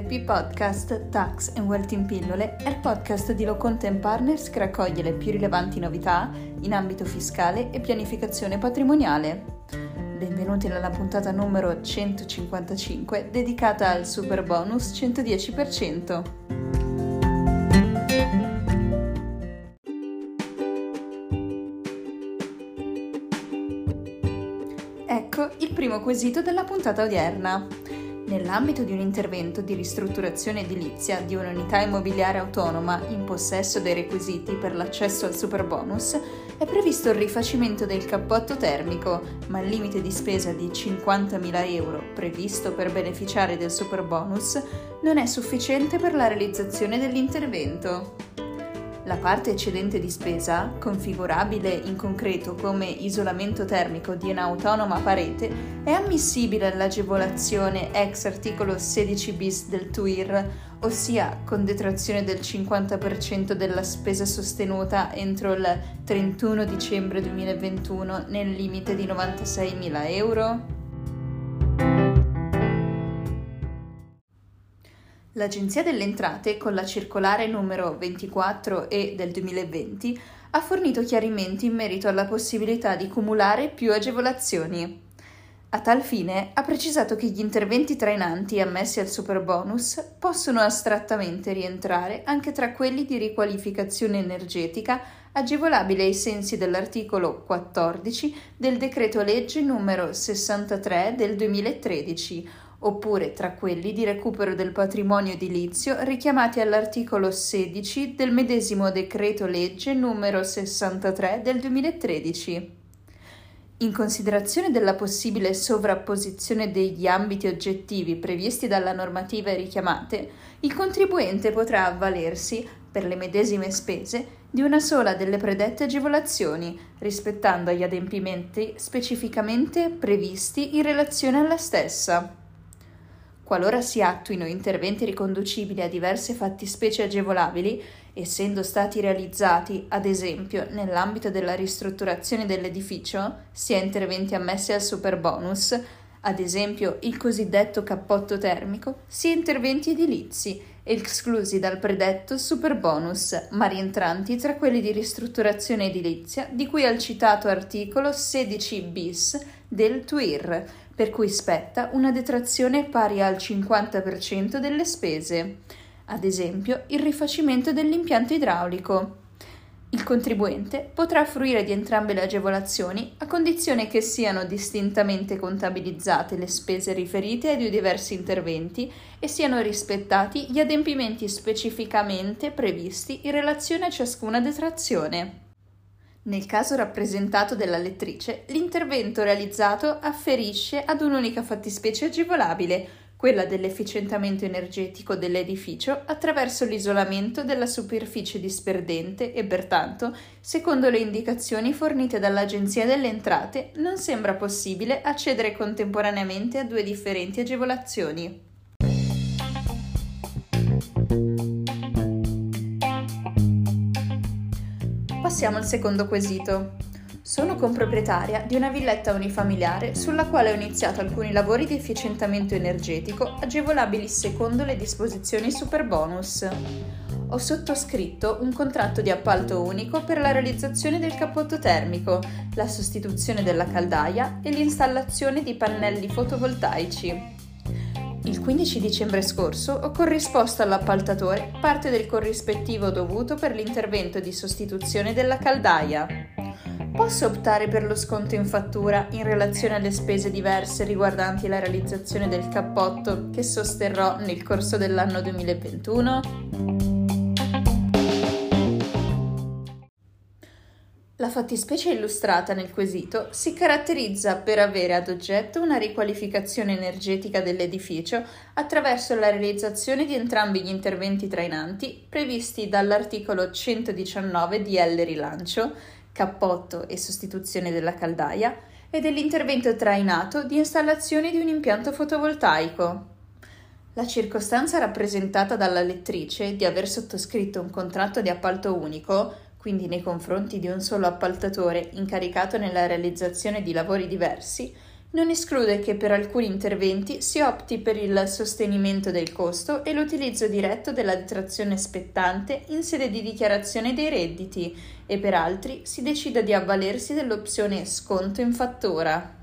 LP Podcast Tax and Wealth in Pillole è il podcast di Locontent Partners che raccoglie le più rilevanti novità in ambito fiscale e pianificazione patrimoniale. Benvenuti nella puntata numero 155 dedicata al super bonus 110%. Ecco il primo quesito della puntata odierna. Nell'ambito di un intervento di ristrutturazione edilizia di un'unità immobiliare autonoma in possesso dei requisiti per l'accesso al superbonus, è previsto il rifacimento del cappotto termico, ma il limite di spesa di 50.000 euro previsto per beneficiare del superbonus non è sufficiente per la realizzazione dell'intervento. La parte eccedente di spesa, configurabile in concreto come isolamento termico di un'autonoma parete, è ammissibile all'agevolazione ex articolo 16 bis del TUIR, ossia con detrazione del 50% della spesa sostenuta entro il 31 dicembre 2021 nel limite di 96.000 euro? L'Agenzia delle Entrate, con la circolare numero 24 e del 2020, ha fornito chiarimenti in merito alla possibilità di cumulare più agevolazioni. A tal fine ha precisato che gli interventi trainanti ammessi al superbonus possono astrattamente rientrare anche tra quelli di riqualificazione energetica agevolabile ai sensi dell'articolo 14 del decreto legge numero 63 del 2013 oppure tra quelli di recupero del patrimonio edilizio richiamati all'articolo 16 del medesimo decreto legge numero 63 del 2013. In considerazione della possibile sovrapposizione degli ambiti oggettivi previsti dalla normativa richiamate, il contribuente potrà avvalersi, per le medesime spese, di una sola delle predette agevolazioni, rispettando gli adempimenti specificamente previsti in relazione alla stessa. Qualora si attuino interventi riconducibili a diverse fattispecie agevolabili, essendo stati realizzati, ad esempio, nell'ambito della ristrutturazione dell'edificio, sia interventi ammessi al superbonus, ad esempio il cosiddetto cappotto termico, sia interventi edilizi, esclusi dal predetto superbonus, ma rientranti tra quelli di ristrutturazione edilizia di cui al citato articolo 16 bis del TUIR, per cui spetta una detrazione pari al 50% delle spese, ad esempio il rifacimento dell'impianto idraulico. Il contribuente potrà fruire di entrambe le agevolazioni a condizione che siano distintamente contabilizzate le spese riferite ai due diversi interventi e siano rispettati gli adempimenti specificamente previsti in relazione a ciascuna detrazione. Nel caso rappresentato dalla lettrice, l'intervento realizzato afferisce ad un'unica fattispecie agevolabile, quella dell'efficientamento energetico dell'edificio attraverso l'isolamento della superficie disperdente e pertanto, secondo le indicazioni fornite dall'Agenzia delle Entrate, non sembra possibile accedere contemporaneamente a due differenti agevolazioni. Passiamo al secondo quesito. Sono comproprietaria di una villetta unifamiliare sulla quale ho iniziato alcuni lavori di efficientamento energetico agevolabili secondo le disposizioni superbonus. Ho sottoscritto un contratto di appalto unico per la realizzazione del cappotto termico, la sostituzione della caldaia e l'installazione di pannelli fotovoltaici. Il 15 dicembre scorso ho corrisposto all'appaltatore parte del corrispettivo dovuto per l'intervento di sostituzione della caldaia. Posso optare per lo sconto in fattura in relazione alle spese diverse riguardanti la realizzazione del cappotto che sosterrò nel corso dell'anno 2021? La fattispecie illustrata nel quesito si caratterizza per avere ad oggetto una riqualificazione energetica dell'edificio attraverso la realizzazione di entrambi gli interventi trainanti previsti dall'articolo 119 di L rilancio, cappotto e sostituzione della caldaia, e dell'intervento trainato di installazione di un impianto fotovoltaico. La circostanza rappresentata dalla lettrice di aver sottoscritto un contratto di appalto unico quindi nei confronti di un solo appaltatore incaricato nella realizzazione di lavori diversi, non esclude che per alcuni interventi si opti per il sostenimento del costo e l'utilizzo diretto della detrazione spettante in sede di dichiarazione dei redditi e per altri si decida di avvalersi dell'opzione sconto in fattura.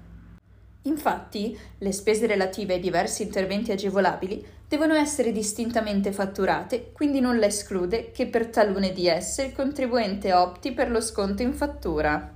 Infatti, le spese relative ai diversi interventi agevolabili devono essere distintamente fatturate, quindi non la esclude che per talune di esse il contribuente opti per lo sconto in fattura.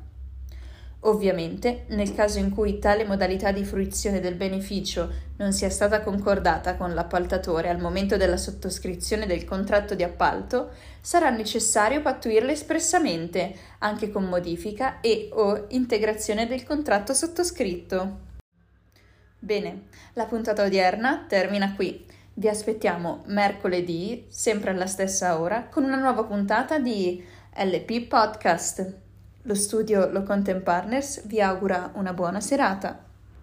Ovviamente, nel caso in cui tale modalità di fruizione del beneficio non sia stata concordata con l'appaltatore al momento della sottoscrizione del contratto di appalto, sarà necessario pattuirla espressamente, anche con modifica e o integrazione del contratto sottoscritto. Bene, la puntata odierna termina qui. Vi aspettiamo mercoledì, sempre alla stessa ora, con una nuova puntata di LP Podcast. Lo studio Lo Content Partners vi augura una buona serata.